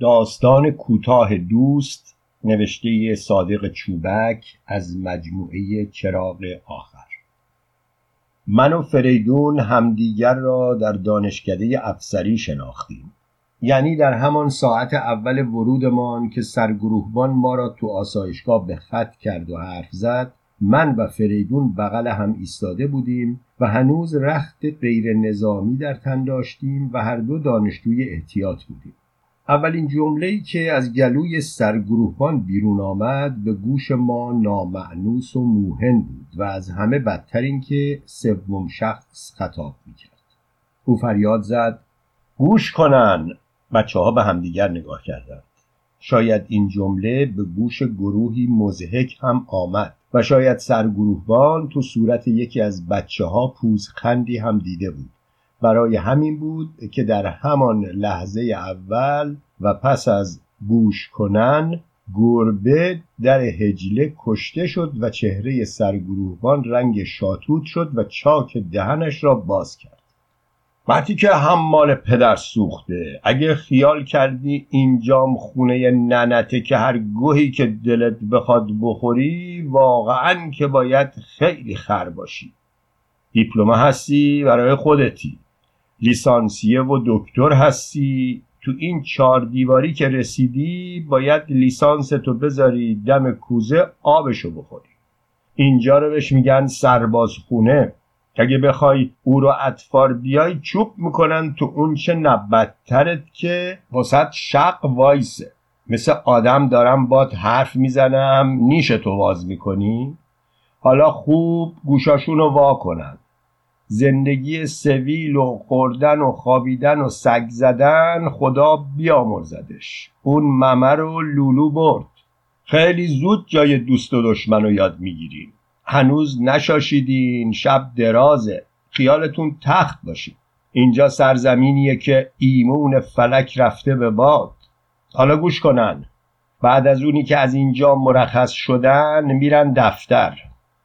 داستان کوتاه دوست نوشته صادق چوبک از مجموعه چراغ آخر. من و فریدون همدیگر را در دانشکده افسری شناختیم. یعنی در همان ساعت اول ورودمان که سرگروهبان ما را تو آسایشگاه به خط کرد و حرف زد من و فریدون بغل هم ایستاده بودیم و هنوز رخت غیر نظامی در تن داشتیم و هر دو دانشجوی احتیاط بودیم. اولین جمله‌ای که از گلوی سرگروهبان بیرون آمد به گوش ما نامعنوس و موهن بود و از همه بدتر اینکه سوم شخص خطاب می‌کرد. او فریاد زد گوش کنن. بچه ها به همدیگر نگاه کردند. شاید این جمله به گوش گروهی مزهک هم آمد و شاید سرگروهبان تو صورت یکی از بچه ها پوزخندی هم دیده بود. برای همین بود که در همان لحظه اول و پس از گوش کنن گربه در هجله کشته شد و چهره سرگروهبان رنگ شاتوت شد و چاک دهنش را باز کرد. وقتی که هم مال پدر سوخته اگه خیال کردی اینجام خونه ننته که هر گوهی که دلت بخواد بخوری واقعا که باید خیلی خر باشی. دیپلمه هستی برای خودتی. لیسانسیه و دکتر هستی. تو این چهار دیواری که رسیدی باید لیسانس تو بذاری دم کوزه آبشو بخوری. اینجا رو بهش میگن سربازخونه. اگه بخوای او رو اطفار بیای چوب می‌کنن تو اون چه نبدترت که وسط شق وایسه. مثل آدم دارم باد حرف می‌زنم نیش تو واز می‌کنی. حالا خوب گوشاشون رو وا کنن. زندگی سویل و خوردن و خوابیدن و سگ زدن خدا بیامرزدش. اون ممه رو لولو برد. خیلی زود جای دوست و دشمن رو یاد می‌گیریم. هنوز نشاشیدین شب درازه. خیالتون تخت باشید اینجا سرزمینیه که ایمون فلک رفته به باد. حالا گوش کنن. بعد از اونی که از اینجا مرخص شدن میرن دفتر.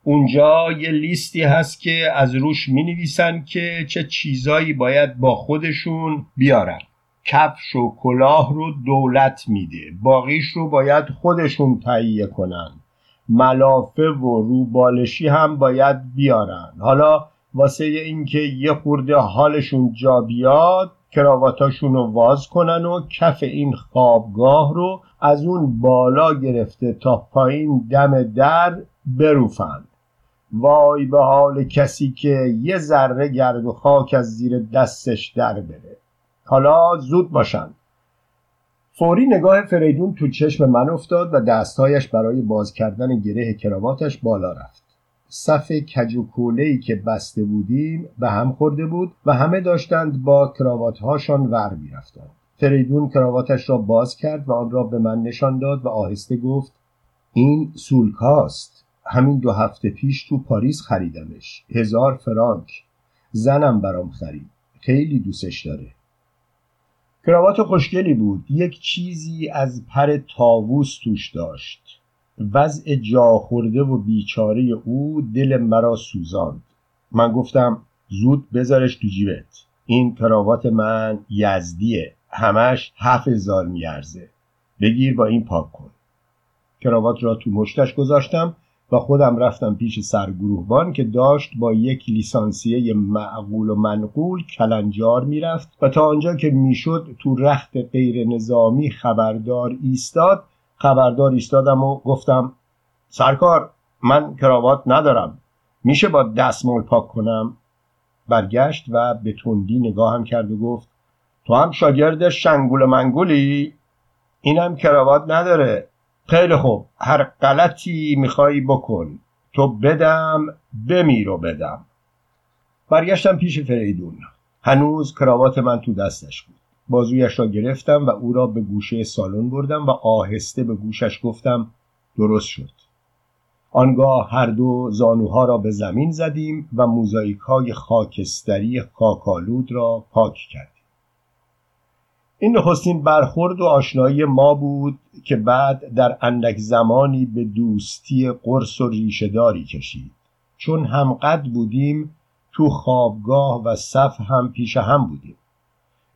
اونجا یه لیستی هست که از روش می نویسن که چه چیزایی باید با خودشون بیارن. کفش و کلاه رو دولت میده. باقیش رو باید خودشون تهیه کنن. ملافه و روبالشی هم باید بیارن. حالا واسه اینکه یه خورده حالشون جا بیاد کراواتاشون رو واز کنن و کف این خوابگاه رو از اون بالا گرفته تا پایین دم در بروفن. وای به حال کسی که یه ذره گرد و خاک از زیر دستش در بره. حالا زود باشن فوری نگاه فریدون تو چشم من افتاد و دستهایش برای باز کردن گره کراواتش بالا رفت. صف کج و که بسته بودیم به هم خورده بود و همه داشتند با کراواتهاشان ور می‌رفتند. فریدون کراواتش را باز کرد و آن را به من نشان داد و آهسته گفت این سولکاست. همین دو هفته پیش تو پاریس خریدمش. هزار فرانک. زنم برام خرید. خیلی دوستش داره. کراوات خوشگلی بود. یک چیزی از پر تاووس توش داشت. وضع جا خورده و بیچاره او دل مرا سوزاند. من گفتم زود بذارش تو جیبت. این کراوات من یزدیه. همش هفت هزار میارزه. بگیر با این پاک کن. کراوات را تو مشتش گذاشتم. و خودم رفتم پیش سرگروهبان که داشت با یک لیسانسیه معقول و منقول کلنجار می‌رفت و تا آنجا که می‌شد تو رخت غیر نظامی خبردار ایستاد. خبردار ایستادم و گفتم سرکار من کراوات ندارم. میشه با دستمال پاک کنم؟ برگشت و به تندی نگاهم کرد و گفت تو هم شاگرد شنگول منگولی. اینم کراوات نداره. خیلی خوب. هر غلطی می‌خوای بکن. تو بدم بمیر و بدم. برگشتم پیش فریدون. هنوز کراوات من تو دستش بود. بازویش را گرفتم و او را به گوشه سالن بردم و آهسته به گوشش گفتم درست شد. آنگاه هر دو زانوها را به زمین زدیم و موزاییک های خاکستری خاکالود را پاک کردیم. این نخستین برخورد و آشنایی ما بود که بعد در اندک زمانی به دوستی قرص و ریشهداری کشید. چون هم قد بودیم تو خوابگاه و صف هم پیش هم بودیم.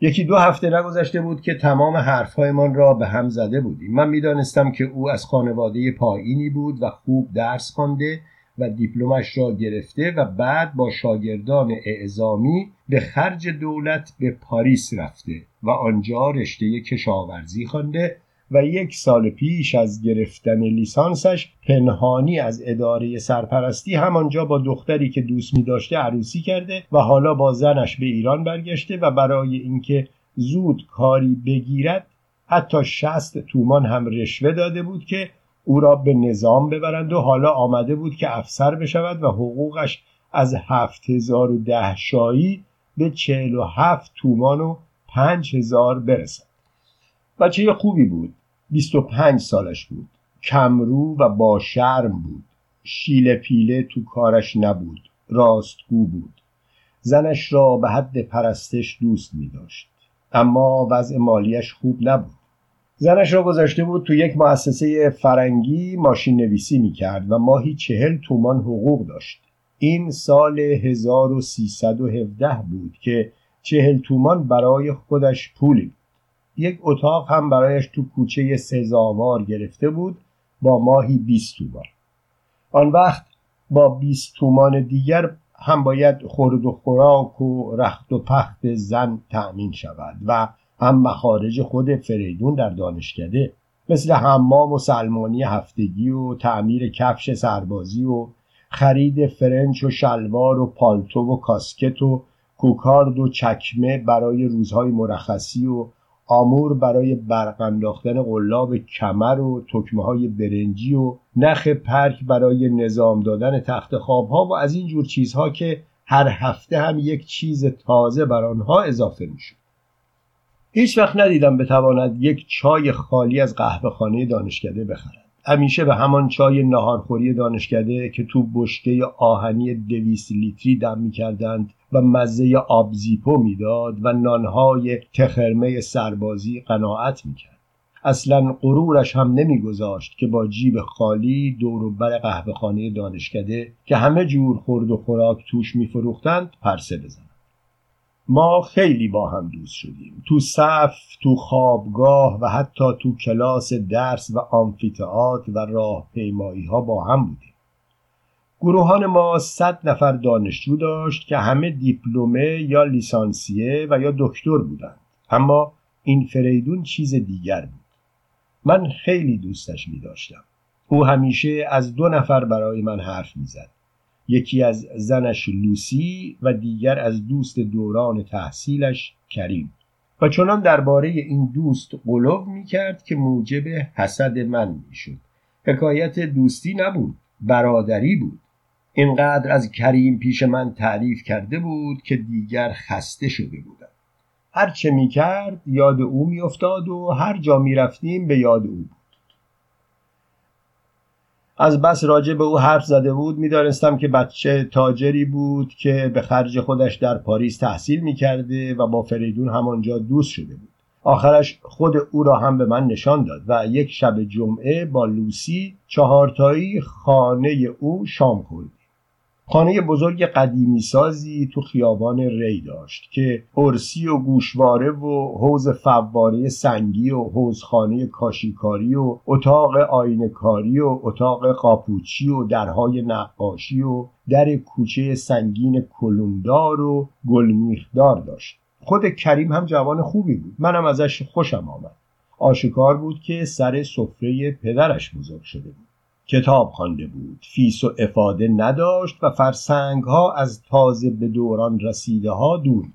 یکی دو هفته نگذشته بود که تمام حرفهایمان را به هم زده بودیم. من می‌دانستم که او از خانواده پایینی بود و خوب درس خوانده و دیپلمش را گرفته و بعد با شاگردان اعزامی به خرج دولت به پاریس رفته. و آنجا رشته کشاورزی خوانده و یک سال پیش از گرفتن لیسانسش پنهانی از اداره سرپرستی همانجا با دختری که دوست می داشته عروسی کرده و حالا با زنش به ایران برگشته و برای اینکه زود کاری بگیرد حتی شست تومان هم رشوه داده بود که او را به نظام ببرند و حالا آمده بود که افسر بشود و حقوقش از هفت هزار و ده شایی به چهل و هفت تومان و پنج هزار برسد. بچه خوبی بود. بیست و پنج سالش بود. کمرو و با شرم بود. شیله پیله تو کارش نبود. راستگو بود. زنش را به حد پرستش دوست می داشت اما وضع مالیش خوب نبود. زنش را گذاشته بود تو یک مؤسسه فرنگی ماشین نویسی می کرد و ماهی چهل تومان حقوق داشت. این سال 1317 بود که چهل تومان برای خودش پولی یک اتاق هم برایش تو کوچه سزاوار گرفته بود با ماهی 20 تومان. آن وقت با 20 تومان دیگر هم باید خورد و خوراک و رخت و پخت زن تأمین شود و هم مخارج خود فریدون در دانشکده مثل حمام و سلمانی هفتگی و تعمیر کفش سربازی و خرید فرنچ و شلوار و پالتو و کاسکت و کوکارد و چکمه برای روزهای مرخصی و آمور برای برق انداختن قلاب کمر و تکمه های برنجی و نخ پرک برای نظام دادن تخت خواب ها و از این جور چیزها که هر هفته هم یک چیز تازه بر آنها اضافه می‌شد. هیچ وقت ندیدم بتواند یک چای خالی از قهوه خانه دانشکده بخرد. همیشه به همان چای نهارخوری دانشکده که تو بشکه آهنی دویست لیتری دم می‌کردند و مزه آب زیپو می‌داد و نانهای تخرمه سربازی قناعت می‌کرد. اصلا غرورش هم نمیگذاشت که با جیب خالی دور بر قهوه خانه دانشکده که همه جور خورد و خوراک توش میفروختند پرسه بزن ما خیلی با هم دوست شدیم. تو صف تو خوابگاه و حتی تو کلاس درس و آمفیتئات و راه پیمایی ها با هم بودیم. گروهان ما صد نفر دانشجو داشت که همه دیپلمه یا لیسانسیه و یا دکتر بودند. اما این فریدون چیز دیگر بود. من خیلی دوستش می داشتم او همیشه از دو نفر برای من حرف می‌زد. یکی از زنش لوسی و دیگر از دوست دوران تحصیلش کریم. و چنان درباره این دوست قلوب می کرد که موجب حسد من می شد حکایت دوستی نبود برادری بود. اینقدر از کریم پیش من تعریف کرده بود که دیگر خسته شده بودم. هر چه می کرد یاد او می افتاد و هر جا می رفتیم به یاد او بود. از بس راجع به او حرف زده بود می‌دانستم که بچه تاجری بود که به خرج خودش در پاریس تحصیل می‌کرده و با فریدون همانجا دوست شده بود. آخرش خود او را هم به من نشان داد و یک شب جمعه با لوسی چهارتایی خانه او شام خورد. خانه بزرگ قدیمی سازی تو خیابان ری داشت که ارسی و گوشواره و حوز فواره سنگی و حوزخانه کاشیکاری و اتاق آینکاری و اتاق قاپوچی و درهای نقاشی و در کوچه سنگین کلوندار و گلمیخدار داشت. خود کریم هم جوان خوبی بود. منم ازش خوشم آمد. آشکار بود که سر سفره پدرش بزرگ شده بود. کتاب خوانده بود. فیس و افاده نداشت و فرسنگ ها از تازه به دوران رسیده ها دور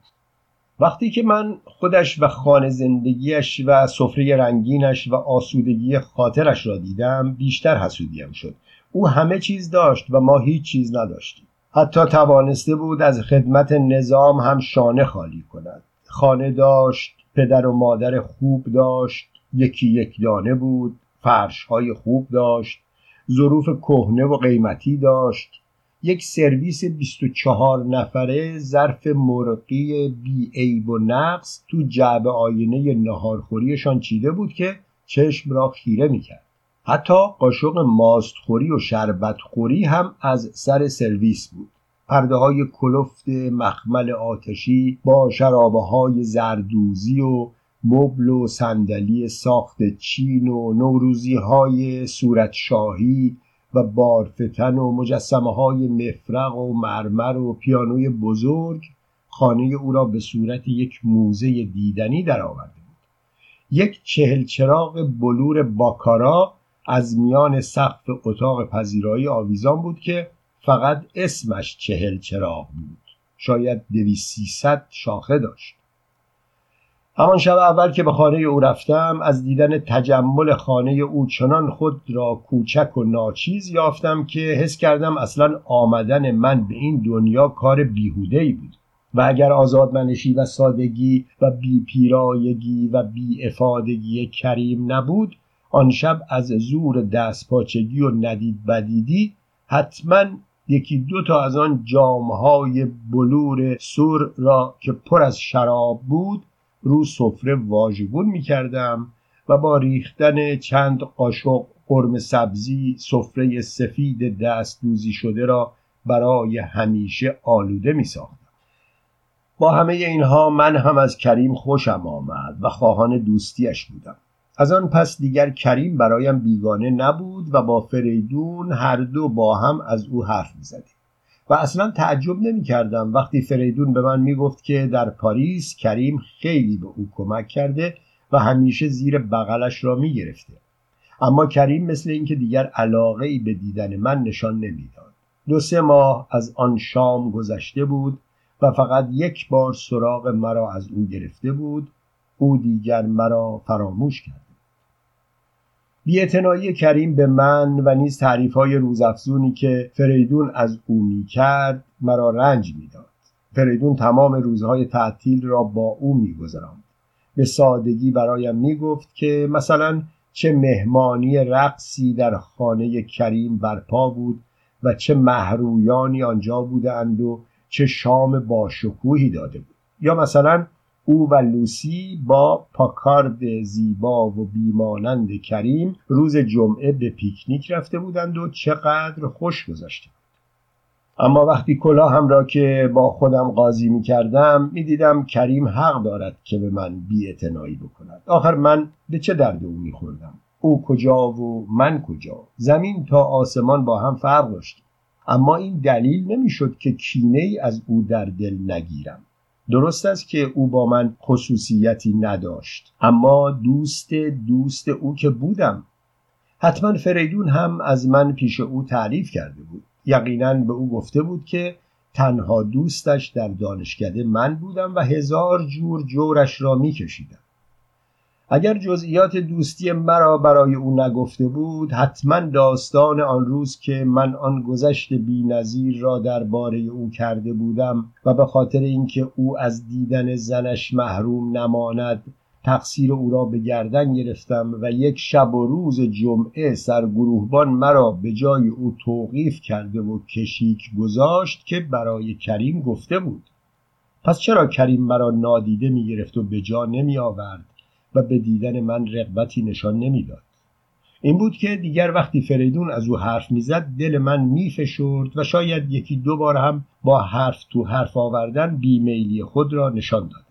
وقتی که من خودش و خانه زندگیش و سفره رنگینش و آسودگی خاطرش را دیدم بیشتر حسودیم شد. او همه چیز داشت و ما هیچ چیز نداشتیم. حتی توانسته بود از خدمت نظام هم شانه خالی کند. خانه داشت پدر و مادر خوب داشت یکی یک دانه بود فرش های خوب داشت. ظروف کهنه و قیمتی داشت. یک سرویس 24 نفره ظرف مرقی بی عیب و نقص تو جعب آینه نهارخوریشان چیده بود که چشم را خیره می‌کرد. حتی قاشق ماستخوری و شربتخوری هم از سر سرویس بود. پرده های کلفت مخمل آتشی با شرابه های زردوزی و مبل و صندلی ساخت چین و نوروزی های صورت شاهی و بارفتن و مجسمه های مفرق و مرمر و پیانوی بزرگ خانه او را به صورت یک موزه دیدنی درآورده بود. یک چهل چراغ بلور باکارا از میان سقف اتاق پذیرایی آویزان بود که فقط اسمش چهل چراغ بود. شاید دویست سیصد شاخه داشت. همان شب اول که به خانه او رفتم از دیدن تجمل خانه او چنان خود را کوچک و ناچیز یافتم که حس کردم اصلا آمدن من به این دنیا کار بیهوده ای بود. و اگر آزادمنشی و سادگی و بی پیرایگی و بی افادگی کریم نبود آن شب از زور دستپاچگی و ندید بدیدی حتما یکی دو تا از آن جامهای بلور سر را که پر از شراب بود رو سفره واژگون می کردم و با ریختن چند قاشق قرم سبزی سفره سفید دست دوزی شده را برای همیشه آلوده می ساختم. با همه اینها من هم از کریم خوشم آمد و خواهان دوستیش بودم از آن پس دیگر کریم برایم بیگانه نبود و با فریدون هر دو با هم از او حرف می زدیم. و اصلا تعجب نمی کردم وقتی فریدون به من می گفت که در پاریس کریم خیلی به او کمک کرده و همیشه زیر بغلش را می گرفته. اما کریم مثل اینکه دیگر علاقه ای به دیدن من نشان نمی‌داد. دو سه ماه از آن شام گذشته بود و فقط یک بار سراغ مرا از او گرفته بود او دیگر مرا فراموش کرد بیاعتنایی کریم به من و نیز تعریف های روزافزونی که فریدون از او می کرد مرا رنج می‌داد. فریدون تمام روزهای تعطیل را با او میگذراند به سادگی برایم می‌گفت که مثلا چه مهمانی رقصی در خانه کریم برپا بود و چه محرویانی آنجا بودند و چه شام باشکوهی داده بود یا مثلا او و لوسی با پاکارد زیبا و بیمانند کریم روز جمعه به پیکنیک رفته بودند و چقدر خوش گذشته اما وقتی کلاهم را که با خودم قاضی می کردم می دیدم کریم حق دارد که به من بی بکند. آخر من به چه درد او می خوردم او کجا و من کجا؟ زمین تا آسمان با هم فرق داشتیم. اما این دلیل نمی‌شد که کینه ای از او در دل نگیرم. درست است که او با من خصوصیتی نداشت اما دوست دوست او که بودم. حتما فریدون هم از من پیش او تعریف کرده بود. یقینا به او گفته بود که تنها دوستش در دانشکده من بودم و هزار جور جورش را میکشیدم. اگر جزئیات دوستی مرا برای او نگفته بود حتما داستان آن روز که من آن گذشت بینظیر را درباره او کرده بودم و به خاطر اینکه او از دیدن زنش محروم نماند تقصیر او را به گردن گرفتم و یک شب و روز جمعه سرگروهبان مرا به جای او توقیف کرده و کشیک گذاشت که برای کریم گفته بود. پس چرا کریم مرا نادیده می گرفت و به جا نمی آورد و به دیدن من رغبتی نشان نمی‌داد. این بود که دیگر وقتی فریدون از او حرف می‌زد دل من میفشرد و شاید یکی دو بار هم با حرف تو حرف آوردن بیمیلی خود را نشان داد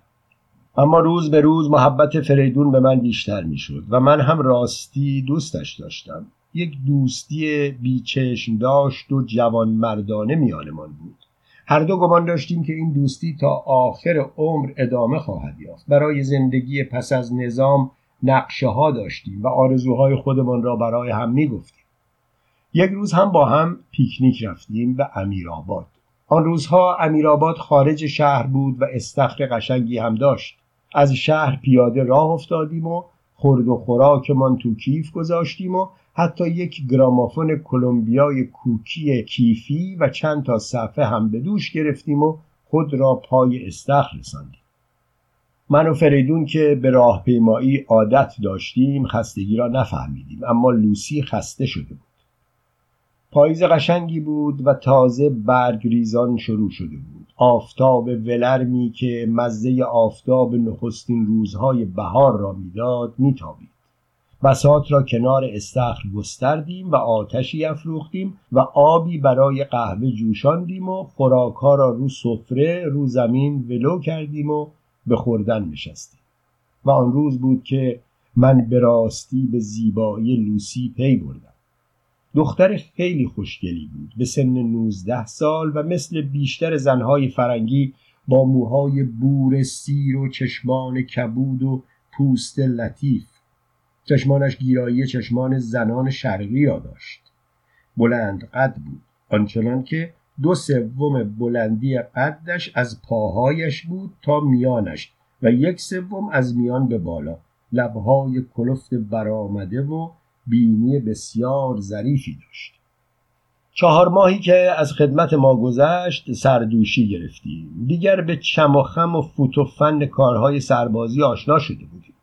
اما روز به روز محبت فریدون به من بیشتر می‌شد و من هم راستی دوستش داشتم. یک دوستی بیچشم داشت و جوان مردانه میانمان بود. هر دو گمان داشتیم که این دوستی تا آخر عمر ادامه خواهد یافت. برای زندگی پس از نظام نقشه ها داشتیم و آرزوهای خودمان را برای هم می گفتیم. یک روز هم با هم پیکنیک رفتیم به امیرآباد. آن روزها امیرآباد خارج شهر بود و استخر قشنگی هم داشت. از شهر پیاده راه افتادیم و خورد و خوراکمان تو کیف گذاشتیم و حتی یک گرامافون کلمبیای کوکی کیفی و چند تا صفحه هم به دوش گرفتیم و خود را پای استخر رساندیم. من و فریدون که به راهپیمایی عادت داشتیم خستگی را نفهمیدیم اما لوسی خسته شده بود. پاییز قشنگی بود و تازه برگ ریزان شروع شده بود. آفتاب ولرمی که مزه آفتاب نخستین روزهای بهار را می‌داد میتابید. بسات را کنار استخر گستردیم و آتشی افروختیم و آبی برای قهوه جوشاندیم و خوراکها را رو سفره رو زمین ولو کردیم و به خوردن نشستیم. و آن روز بود که من به راستی به زیبایی لوسی پی بردم. دختر خیلی خوشگلی بود به سن نوزده سال و مثل بیشتر زنهای فرنگی با موهای بور سیر و چشمان کبود و پوست لطیف. چشمانش گیرایی چشمان زنان شرقی را داشت. بلند قد بود آنچنان که دو سوم بلندی قدش از پاهایش بود تا میانش و یک سوم از میان به بالا. لبهای کلفت برآمده و بینی بسیار ظریفی داشت. چهار ماهی که از خدمت ما گذشت سردوشی گرفتیم. دیگر به چم و خم و فوت و فن کارهای سربازی آشنا شده بودیم.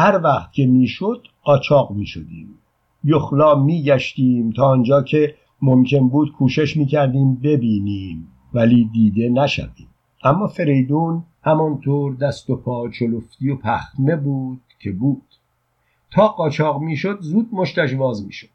هر وقت که می‌شد قاچاق می‌شدیم. یخلا میگشتیم تا آنجا که ممکن بود کوشش می‌کردیم ببینیم ولی دیده نشویم. اما فریدون همانطور دست و پا چلفتی و پخمه بود که بود. تا قاچاق می‌شد زود مشتش واز می‌شد.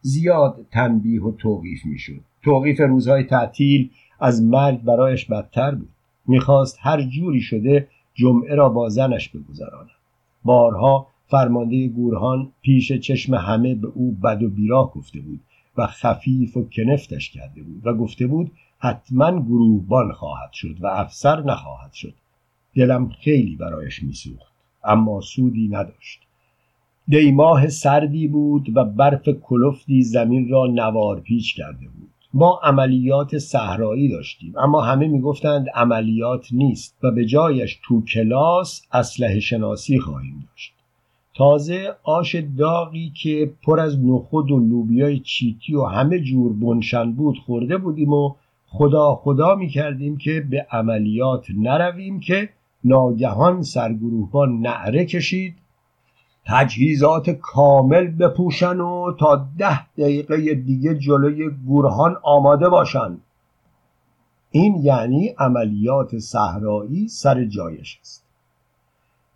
زیاد تنبیه و توقیف می‌شد. توقیف روزهای تعطیل از مرگ برایش بدتر بود. می‌خواست هر جوری شده جمعه را با زنش بگذراند. بارها فرمانده گورهان پیش چشم همه به او بد و بیراه گفته بود و خفیف و کنفتش کرده بود و گفته بود حتما گروهبان خواهد شد و افسر نخواهد شد. دلم خیلی برایش میسوخت اما سودی نداشت. دیماه سردی بود و برف کلفتی زمین را نوار پیچ کرده بود. ما عملیات صحرایی داشتیم. اما همه می‌گفتند عملیات نیست و به جایش تو کلاس اسلحه شناسی خواهیم داشت. تازه آش داغی که پر از نخود و لوبیای چیتی و همه جور بنشن بود خورده بودیم و خدا خدا می کردیم که به عملیات نرویم که ناگهان سرگروهبان نعره کشید تجهیزات کامل بپوشن و تا ده دقیقه دیگه جلوی گورهان آماده باشن. این یعنی عملیات صحرایی سر جایش است.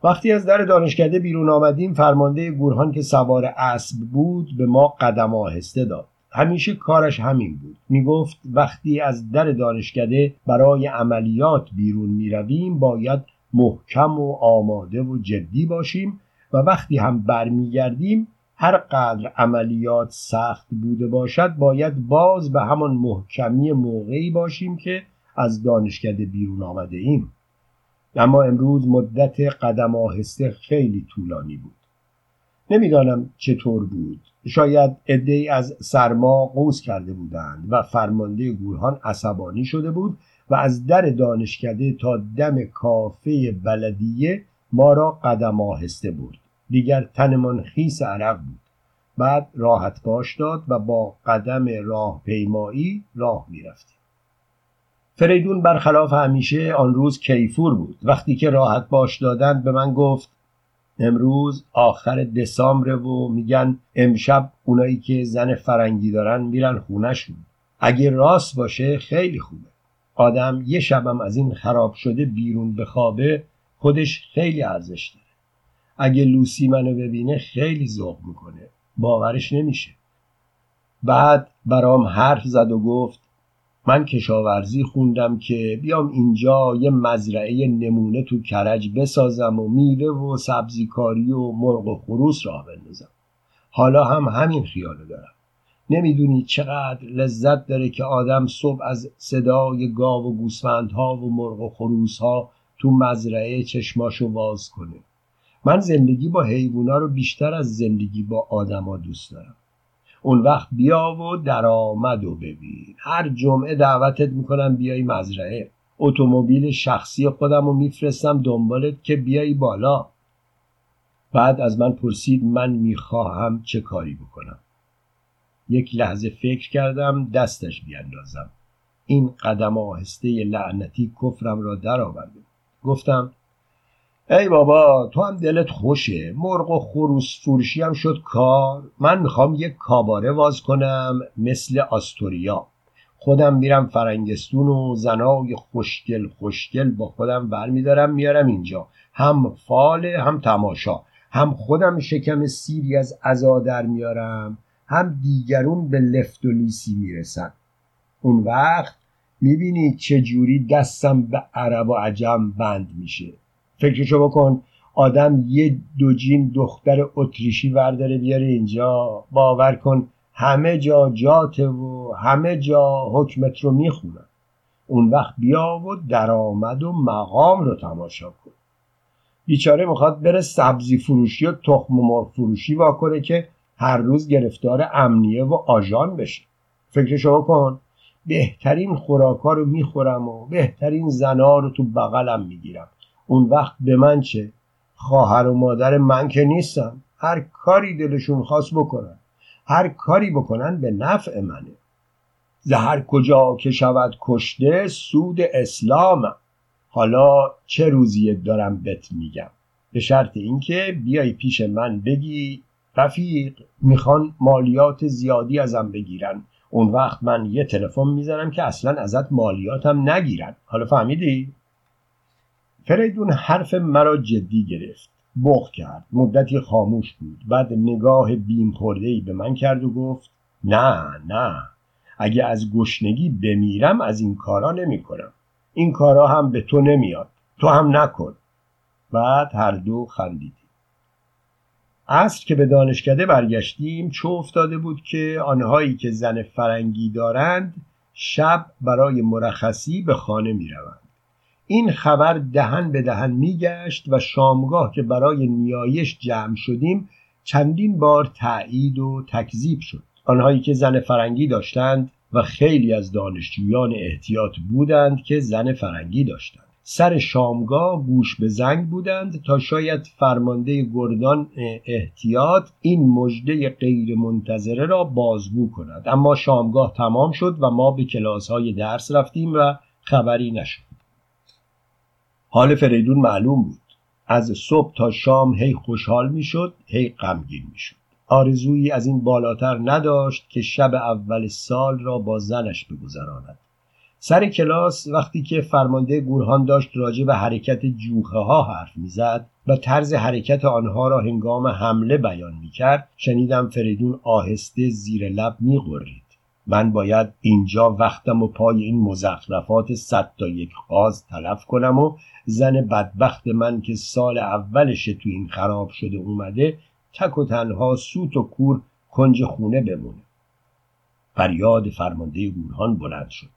وقتی از در دانشکده بیرون آمدیم فرمانده گورهان که سوار اسب بود به ما قدم آهسته داد. همیشه کارش همین بود. می‌گفت وقتی از در دانشکده برای عملیات بیرون می‌رویم باید محکم و آماده و جدی باشیم و وقتی هم برمیگردیم هر قدر عملیات سخت بوده باشد باید باز به همان محکمی موقعی باشیم که از دانشکده بیرون آمده ایم. اما امروز مدت قدم آهسته خیلی طولانی بود. نمی‌دانم چطور بود. شاید عدهای از سرما قوس کرده بودند و فرمانده گورهان عصبانی شده بود و از در دانشکده تا دم کافه بلدیه ما را قدم آهسته برد. دیگر تنمان خیس عرق بود. بعد راحت باش داد و با قدم راه پیمایی راه می‌رفتیم. فریدون برخلاف همیشه آن روز کیفور بود. وقتی که راحت باش دادند به من گفت امروز آخر دسامبر و میگن امشب اونایی که زن فرنگی دارن میرن خونهشون. اگه راست باشه خیلی خوبه. آدم یه شبم از این خراب شده بیرون بخوابه خودش خیلی ارزش داره اگه لوسی منو ببینه خیلی ذوق می‌کنه. باورش نمیشه. بعد برام حرف زد و گفت من کشاورزی خوندم که بیام اینجا یه مزرعه نمونه تو کرج بسازم و میوه و سبزیکاری و مرغ و خروس راه بندازم. حالا هم همین خیالو دارم. نمی‌دونی چقدر لذت داره که آدم صبح از صدای گاو و گوسفندها و مرغ و خروسها تو مزرعه چشماشو باز کنه. من زندگی با حیوونا رو بیشتر از زندگی با آدما دوست دارم. اون وقت بیا و درآمد و ببین. هر جمعه دعوتت می‌کنم بیای مزرعه. اتومبیل شخصی خودم رو میفرستم دنبالت که بیای بالا. بعد از من پرسید من می‌خواهم چه کاری بکنم. یک لحظه فکر کردم دستش بیاندازم. این قدم آهسته لعنتی کفرم را درآورده گفتم ای بابا تو هم دلت خوشه. مرغ و خروس فروشی هم شد کار. من می‌خوام یک کاباره واز کنم مثل آستوریا. خودم میرم فرنگستون و زنای خوشگل خوشگل با خودم برمیدارم میارم اینجا. هم فال هم تماشا. هم خودم شکم سیری از عزا در میارم. هم دیگرون به لفت و لیسی می‌رسن. اون وقت می‌بینی چجوری دستم به عرب و عجم بند میشه. فکرشو بکن. آدم یه دوجین دختر اتریشی ورداره بیاره اینجا. باور کن همه جا جاته و همه جا حکمت رو می‌خونن اون وقت بیا و درآمد و مقام رو تماشا کن. بیچاره می‌خواد بره سبزی فروشی و تخم مرغ فروشی واکنه که هر روز گرفتار امنیه و آژان بشه. فکرشو کن بهترین خوراکا رو می‌خورم و بهترین زنا رو تو بغلم می‌گیرم. اون وقت به من چه؟ خواهر و مادر من که نیستم هر کاری دلشون خواست بکنن. هر کاری بکنن به نفع منه. زهر کجا که شود کشته سود اسلامم. حالا چه روزیه دارم بت میگم؟ به شرط اینکه بیای پیش من بگی رفیق می‌خوان مالیات زیادی ازم بگیرن. اون وقت من یه تلفن می‌زنم که اصلا ازت مالیاتم نگیرن. حالا فهمیدی؟ فریدون حرف مرا جدی گرفت. بخ کرد. مدتی خاموش بود. بعد نگاه بیم خورده به من کرد و گفت نه نه. اگه از گشنگی بمیرم از این کارا نمی کنم این کارا هم به تو نمیاد. تو هم نکن. بعد هر دو خندیدیم. عصر که به دانشکده برگشتیم چو افتاده بود که آنهایی که زن فرنگی دارند شب برای مرخصی به خانه می روند. این خبر دهن به دهن میگشت و شامگاه که برای نیایش جمع شدیم چندین بار تایید و تکذیب شد. آنهایی که زن فرنگی داشتند و خیلی از دانشجویان احتیاط بودند که زن فرنگی داشتند. سر شامگاه گوش به زنگ بودند تا شاید فرمانده گردان احتیاط این مژده غیر منتظره را بازگو کند. اما شامگاه تمام شد و ما به کلاس های درس رفتیم و خبری نشد. حال فریدون معلوم بود. از صبح تا شام هی خوشحال می‌شد هی غمگین می‌شد. آرزویی از این بالاتر نداشت که شب اول سال را با زنش بگذراند. سر کلاس وقتی که فرمانده گورهان داشت راجع به حرکت جوخه ها حرف می‌زد و طرز حرکت آنها را هنگام حمله بیان می‌کرد شنیدم فریدون آهسته زیر لب میغرید. من باید اینجا وقتم و پای این مزخرفات صد تا یک قاز تلف کنم و زن بدبخت من که سال اولش تو این خراب شده اومده تک و تنها سوت و کور کنج خونه بمونه. فریاد فرمانده گورهان بلند شد.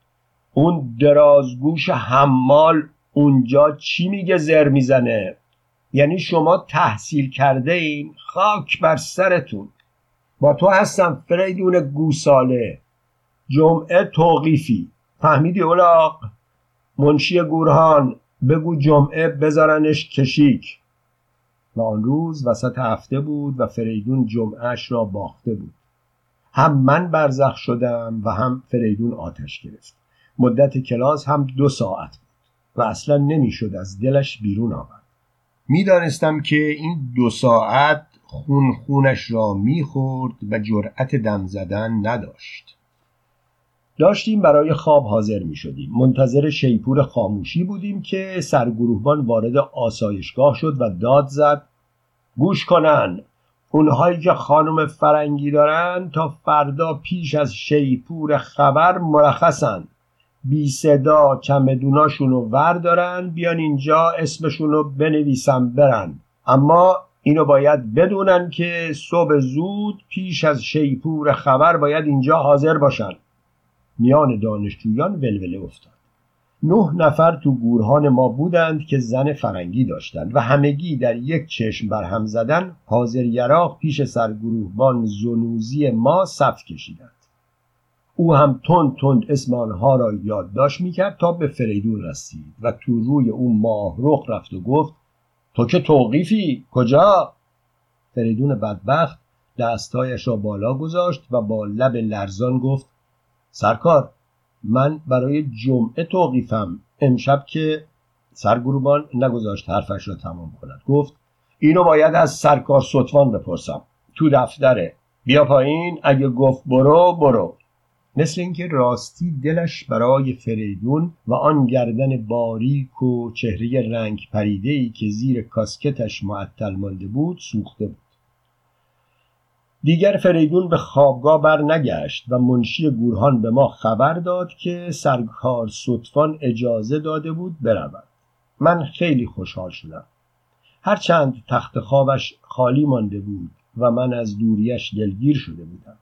اون درازگوش حمال اونجا چی میگه زر می‌زنه؟ یعنی شما تحصیل کرده این خاک بر سرتون. با تو هستم فریدون گوساله. جمعه توقیفی. فهمیدی اولاق منشی گورهان بگو جمعه بذارنش کشیک. و آن روز وسط هفته بود و فریدون جمعهش را باخته بود. هم من برزخ شدم و هم فریدون آتش گرفت. مدت کلاس هم دو ساعت بود و اصلا نمی‌شد از دلش بیرون آورد می‌دانستم که این دو ساعت خون خونش را می‌خورد و جرأت دم زدن نداشت. داشتیم برای خواب حاضر می شدیم منتظر شیپور خاموشی بودیم که سرگروهبان وارد آسایشگاه شد و داد زد گوش کنن اونهایی که خانم فرنگی دارن تا فردا پیش از شیپور خبر مرخصن. بی صدا چمدوناشون رو وردارن بیان اینجا اسمشون رو بنویسن برن. اما اینو باید بدونن که صبح زود پیش از شیپور خبر باید اینجا حاضر باشن. میان دانشجویان ولوله افتاد. نه نفر تو گورهان ما بودند که زن فرنگی داشتند و همگی در یک چشم بر هم زدن حاضر یراق پیش سرگروهبان زنوزی ما صف کشیدند. او هم تند تند اسم آنها را یادداشت می‌کرد تا به فریدون رسید و تو روی او ماهرخ رفت و گفت تو که توقیفی؟ کجا؟ فریدون بدبخت دستهایش را بالا گذاشت و با لب لرزان گفت سرکار من برای جمعه توقیفم امشب که سرگروبان نگذاشت حرفش را تمام کند. گفت اینو باید از سرکار سطفان بپرسم. تو دفتره. بیا پایین اگه گفت برو برو. مثل اینکه راستی دلش برای فریدون و آن گردن باریک و چهره رنگ پریده ای که زیر کاسکتش معطل مانده بود سوخته بود. دیگر فریدون به خوابگاه بر نگشت و منشی گورهان به ما خبر داد که سرکار سطفان اجازه داده بود برود. من خیلی خوشحال شدم. هرچند تخت خوابش خالی مانده بود و من از دوریش دلگیر شده بودم.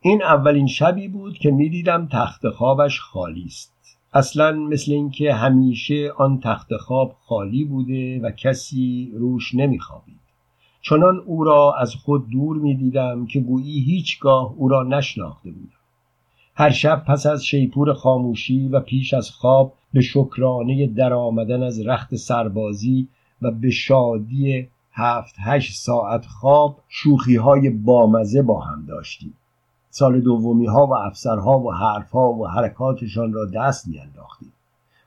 این اولین شبی بود که می‌دیدم تخت خوابش خالی است. اصلا مثل اینکه همیشه آن تخت خواب خالی بوده و کسی روش نمیخوابید. چنان او را از خود دور می‌دیدم که گویی هیچگاه او را نشناخته بودم. هر شب پس از شیپور خاموشی و پیش از خواب به شکرانه درآمدن از رخت سربازی و به شادی هفت هشت ساعت خواب شوخی های بامزه با هم داشتیم. سال دومی ها و افسرها و حرف ها و حرکاتشان را دست میانداختیم.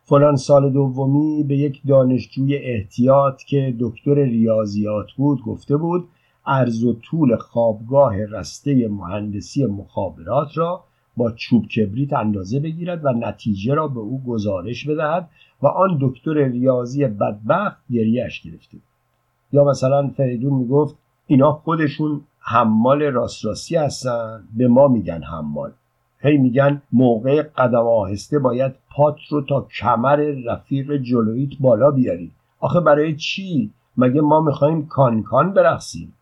فلان سال دومی به یک دانشجوی احتیاط که دکتر ریاضیات بود گفته بود عرض و طول خوابگاه رسته مهندسی مخابرات را با چوب کبریت اندازه بگیرد و نتیجه را به او گزارش بدهد و آن دکتر ریاضی بدبخت گریهش گرفته یا مثلا فریدون می‌گفت اینا خودشون حمال راست هستن به ما میگن حمال. هی میگن موقع قدم آهسته باید پات رو تا کمر رفیق جلویت بالا بیاری. آخه برای چی؟ مگه ما می‌خوایم کانکان برقصیم؟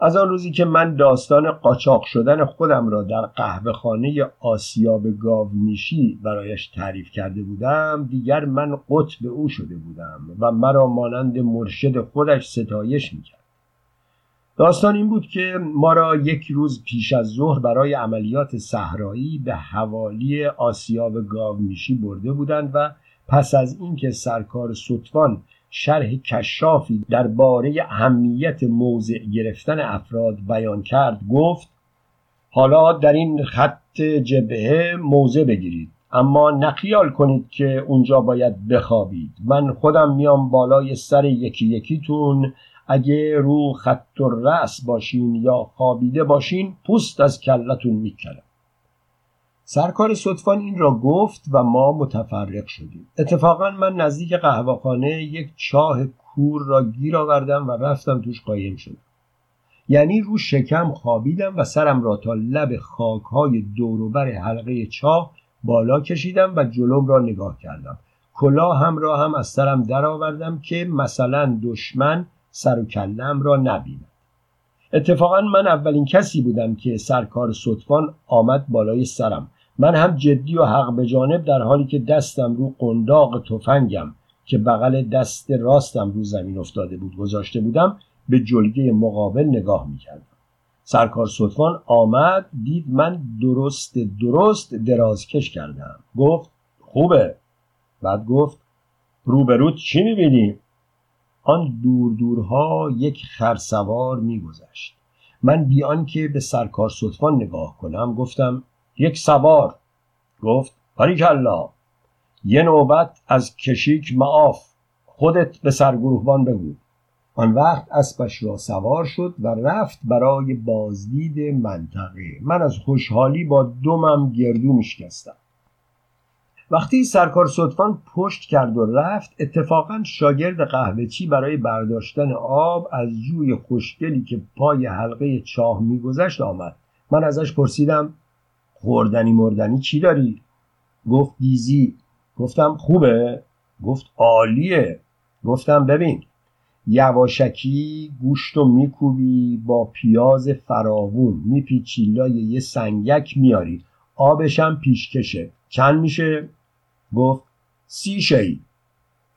از آن روزی که من داستان قاچاق شدن خودم را در قهوه خانه آسیاب گاومیشی برایش تعریف کرده بودم دیگر من قطب او شده بودم و مرا مانند مرشد خودش ستایش می‌کرد. داستان این بود که ما را یک روز پیش از ظهر برای عملیات صحرایی به حوالی آسیاب گاومیشی برده بودند و پس از اینکه سرکار سطفان شرح کشافی درباره اهمیت موضع گرفتن افراد بیان کرد گفت حالا در این خط جبهه موضع بگیرید اما نخیال کنید که اونجا باید بخوابید. من خودم میام بالای سر یکی یکیتون اگه رو خط و رأس باشین یا خوابیده باشین پوست از کلتون می‌کنم سرکار صدفان این را گفت و ما متفرق شدیم. اتفاقا من نزدیک قهوهخانه یک چاه کور را گیر آوردم و رفتم توش قایم شدم. یعنی رو شکم خوابیدم و سرم را تا لب خاکهای دوروبر حلقه چاه بالا کشیدم و جلوم را نگاه کردم. کلاه هم را هم از سرم درآوردم که مثلا دشمن سر و کلم را نبیند. اتفاقا من اولین کسی بودم که سرکار صدفان آمد بالای سرم. من هم جدی و حق به جانب در حالی که دستم رو قنداق تفنگم که بغل دست راستم رو زمین افتاده بود گذاشته بودم به جلگه مقابل نگاه می‌کردم. سرکار صدفان آمد دید من درست درست درازکش کردم. گفت خوبه. بعد گفت روبروت چی می‌بینی؟ آن دور دورها یک خرسوار میگذشت. من بیان که به سرکار صدفان نگاه کنم گفتم یک سوار. گفت کلا. یه نوبت از کشیک معاف. خودت به سرگروهبان بگو. آن وقت اسبش را سوار شد و رفت برای بازدید منطقه. من از خوشحالی با دومم گردو میشکستم. وقتی سرکار صدفان پشت کرد و رفت اتفاقا شاگرد قهوهچی برای برداشتن آب از جوی خوشگلی که پای حلقه چاه میگذشت آمد. من ازش پرسیدم خوردنی مردنی چی داری؟ گفت دیزی گفتم خوبه؟ گفت عالیه. گفتم ببین یواشکی گوشت و میکوبی با پیاز فراوون میپیچی لای یه سنگک میاری آبشم پیشکشه. چند میشه؟ گفت سی شی.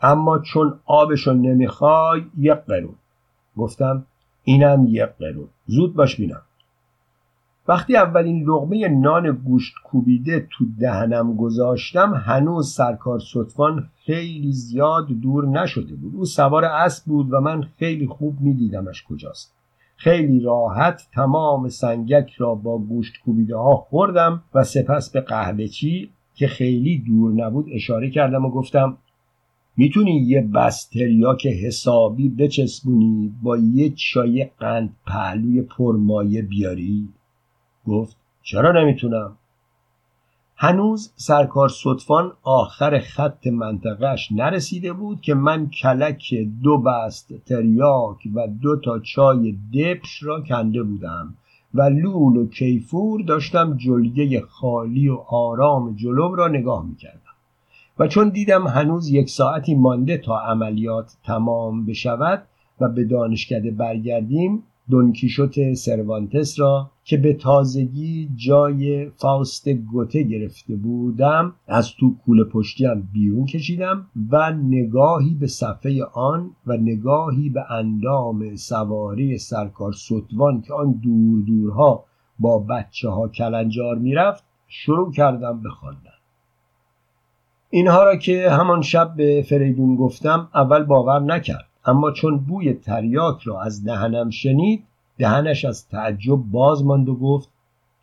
اما چون آبشو نمی‌خوای یک قرون. گفتم اینم یک قرون. زود باش بینم. وقتی اولین لغمه نان گوشت کوبیده تو دهنم گذاشتم هنوز سرکار صدفان خیلی زیاد دور نشده بود. او سوار اسب بود و من خیلی خوب میدیدمش کجاست. خیلی راحت تمام سنگک را با گوشت کوبیده ها خوردم و سپس به قهوه چی که خیلی دور نبود اشاره کردم و گفتم می‌تونی یه بستریا که حسابی بچسبونی با یه چای قند پهلوی پرمایه بیاری؟ گفت چرا نمی‌تونم هنوز سرکار صدفان آخر خط منطقهش نرسیده بود که من کلک دو بست تریاک و دو تا چای دپش را کنده بودم و لول و کیفور داشتم جلگه خالی و آرام جلوم را نگاه می‌کردم. و چون دیدم هنوز یک ساعتی مانده تا عملیات تمام بشود و به دانشکده برگردیم دونکیشوت سروانتس را که به تازگی جای فاست گوته گرفته بودم از تو کوله پشتیم بیرون کشیدم و نگاهی به صفحه آن و نگاهی به اندام سواری سرکار ستوان که آن دور دورها با بچه ها کلنجار می‌رفت شروع کردم به خواندن. اینها را که همان شب به فریدون گفتم اول باور نکرد. اما چون بوی تریاک را از دهنم شنید دهنش از تعجب باز ماند و گفت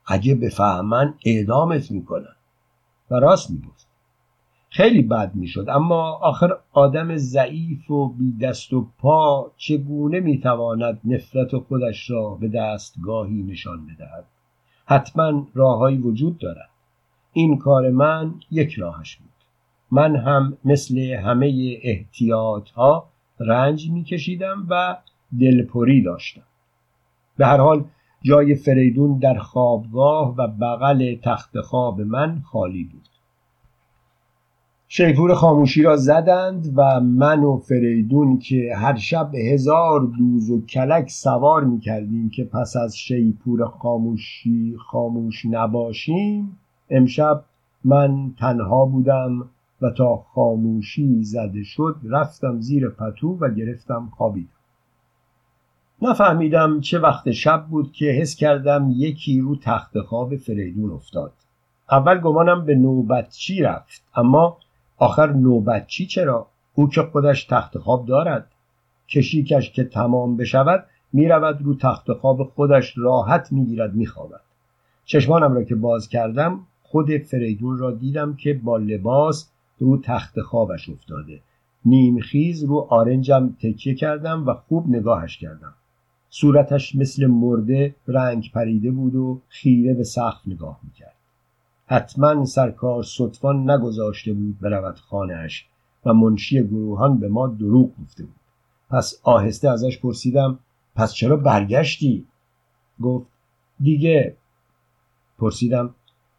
اگه بفهمن اعدامت می‌کنن. و راست می‌گفت. خیلی بد می‌شد اما آخر آدم ضعیف و بی دست و پا چگونه می‌تواند نفرت خودش را به دستگاهی نشان بدهد؟ حتما راههایی وجود دارد. این کار من یک راهش بود. من هم مثل همه احتیاط ها رنج میکشیدم و دلپری داشتم. به هر حال جای فریدون در خوابگاه و بغل تخت خواب من خالی بود. شیپور خاموشی را زدند و من و فریدون که هر شب هزار دوز و کلک سوار می کردیم که پس از شیپور خاموشی خاموش نباشیم امشب من تنها بودم و تا خاموشی زده شد رفتم زیر پتو و گرفتم خوابیدم. نفهمیدم چه وقت شب بود که حس کردم یکی رو تخت خواب فریدون افتاد. اول گمانم به نوبتچی رفت اما آخر نوبتچی چرا؟ او که خودش تخت خواب دارد. کشیکش که تمام بشود می‌رود رو تخت خواب خودش راحت می‌گیرد میخوابد. چشمانم را که باز کردم خود فریدون را دیدم که با لباس رو تخت خوابش افتاده. نیمخیز رو آرنجم تکیه کردم و خوب نگاهش کردم. صورتش مثل مرده رنگ پریده بود و خیره به سقف نگاه می‌کرد. حتما سرکار صدفان نگذاشته بود برود خانهاش و منشی گروهان به ما دروغ گفته بود. پس آهسته ازش پرسیدم پس چرا برگشتی؟ گفت دیگه. پرسیدم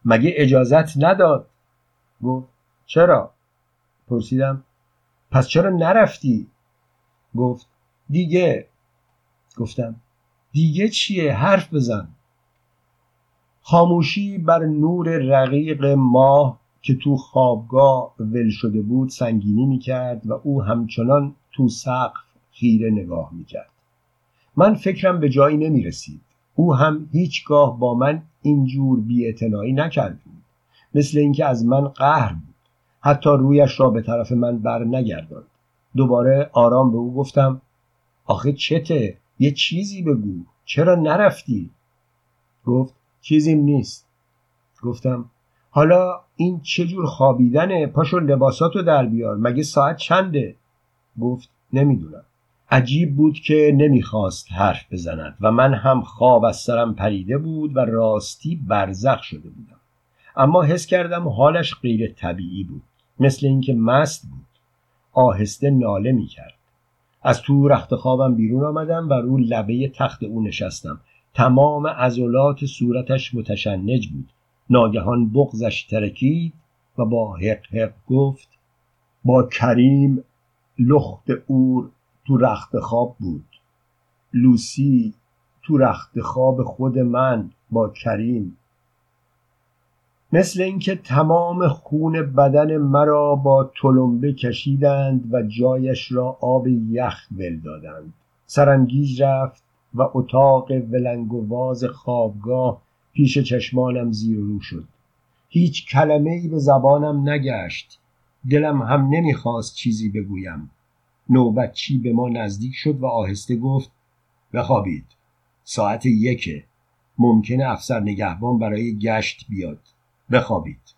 مگه اجازت نداد؟ گفت چرا؟ پرسیدم. پس چرا نرفتی؟ گفت دیگه. گفتم دیگه چیه؟ حرف بزن. خاموشی بر نور رقیق ماه که تو خوابگاه ول شده بود سنگینی می‌کرد و او همچنان تو سقف خیره نگاه می‌کرد. من فکرم به جایی نمی‌رسید. او هم هیچگاه با من اینجور بیاعتنایی نکرد بود. مثل اینکه از من قهر بود. حتی رویش را به طرف من بر نگرداند. دوباره آرام به او گفتم آخه چته؟ یه چیزی بگو. چرا نرفتی؟ گفت چیزیم نیست. گفتم حالا این چجور خوابیدنه؟ پاشو لباساتو در بیار. مگه ساعت چنده؟ گفت نمی‌دونم. عجیب بود که نمی‌خواست حرف بزند و من هم خواب از سرم پریده بود و راستی برزخ شده بودم. اما حس کردم حالش غیر طبیعی بود. مثل اینکه مست بود. آهسته ناله می‌کرد. از تو رخت خوابم بیرون آمدم و رو لبه تخت او نشستم. تمام عضلات صورتش متشنج بود. ناگهان بغزش ترکید و با حق حق گفت با کریم لخت اور تو رخت خواب بود. لوسی تو رخت خواب خود من با کریم مثل اینکه تمام خون بدن مرا با تلمبه کشیدند و جایش را آب یخ ول دادند. سرم گیج رفت و اتاق ولنگ و واز خوابگاه پیش چشمانم زیر رو شد. هیچ کلمه ای به زبانم نگشت. دلم هم نمی‌خواست چیزی بگویم. نوبتچی به ما نزدیک شد و آهسته گفت بخوابید. ساعت یکه. ممکنه افسر نگهبان برای گشت بیاد. بخوابید.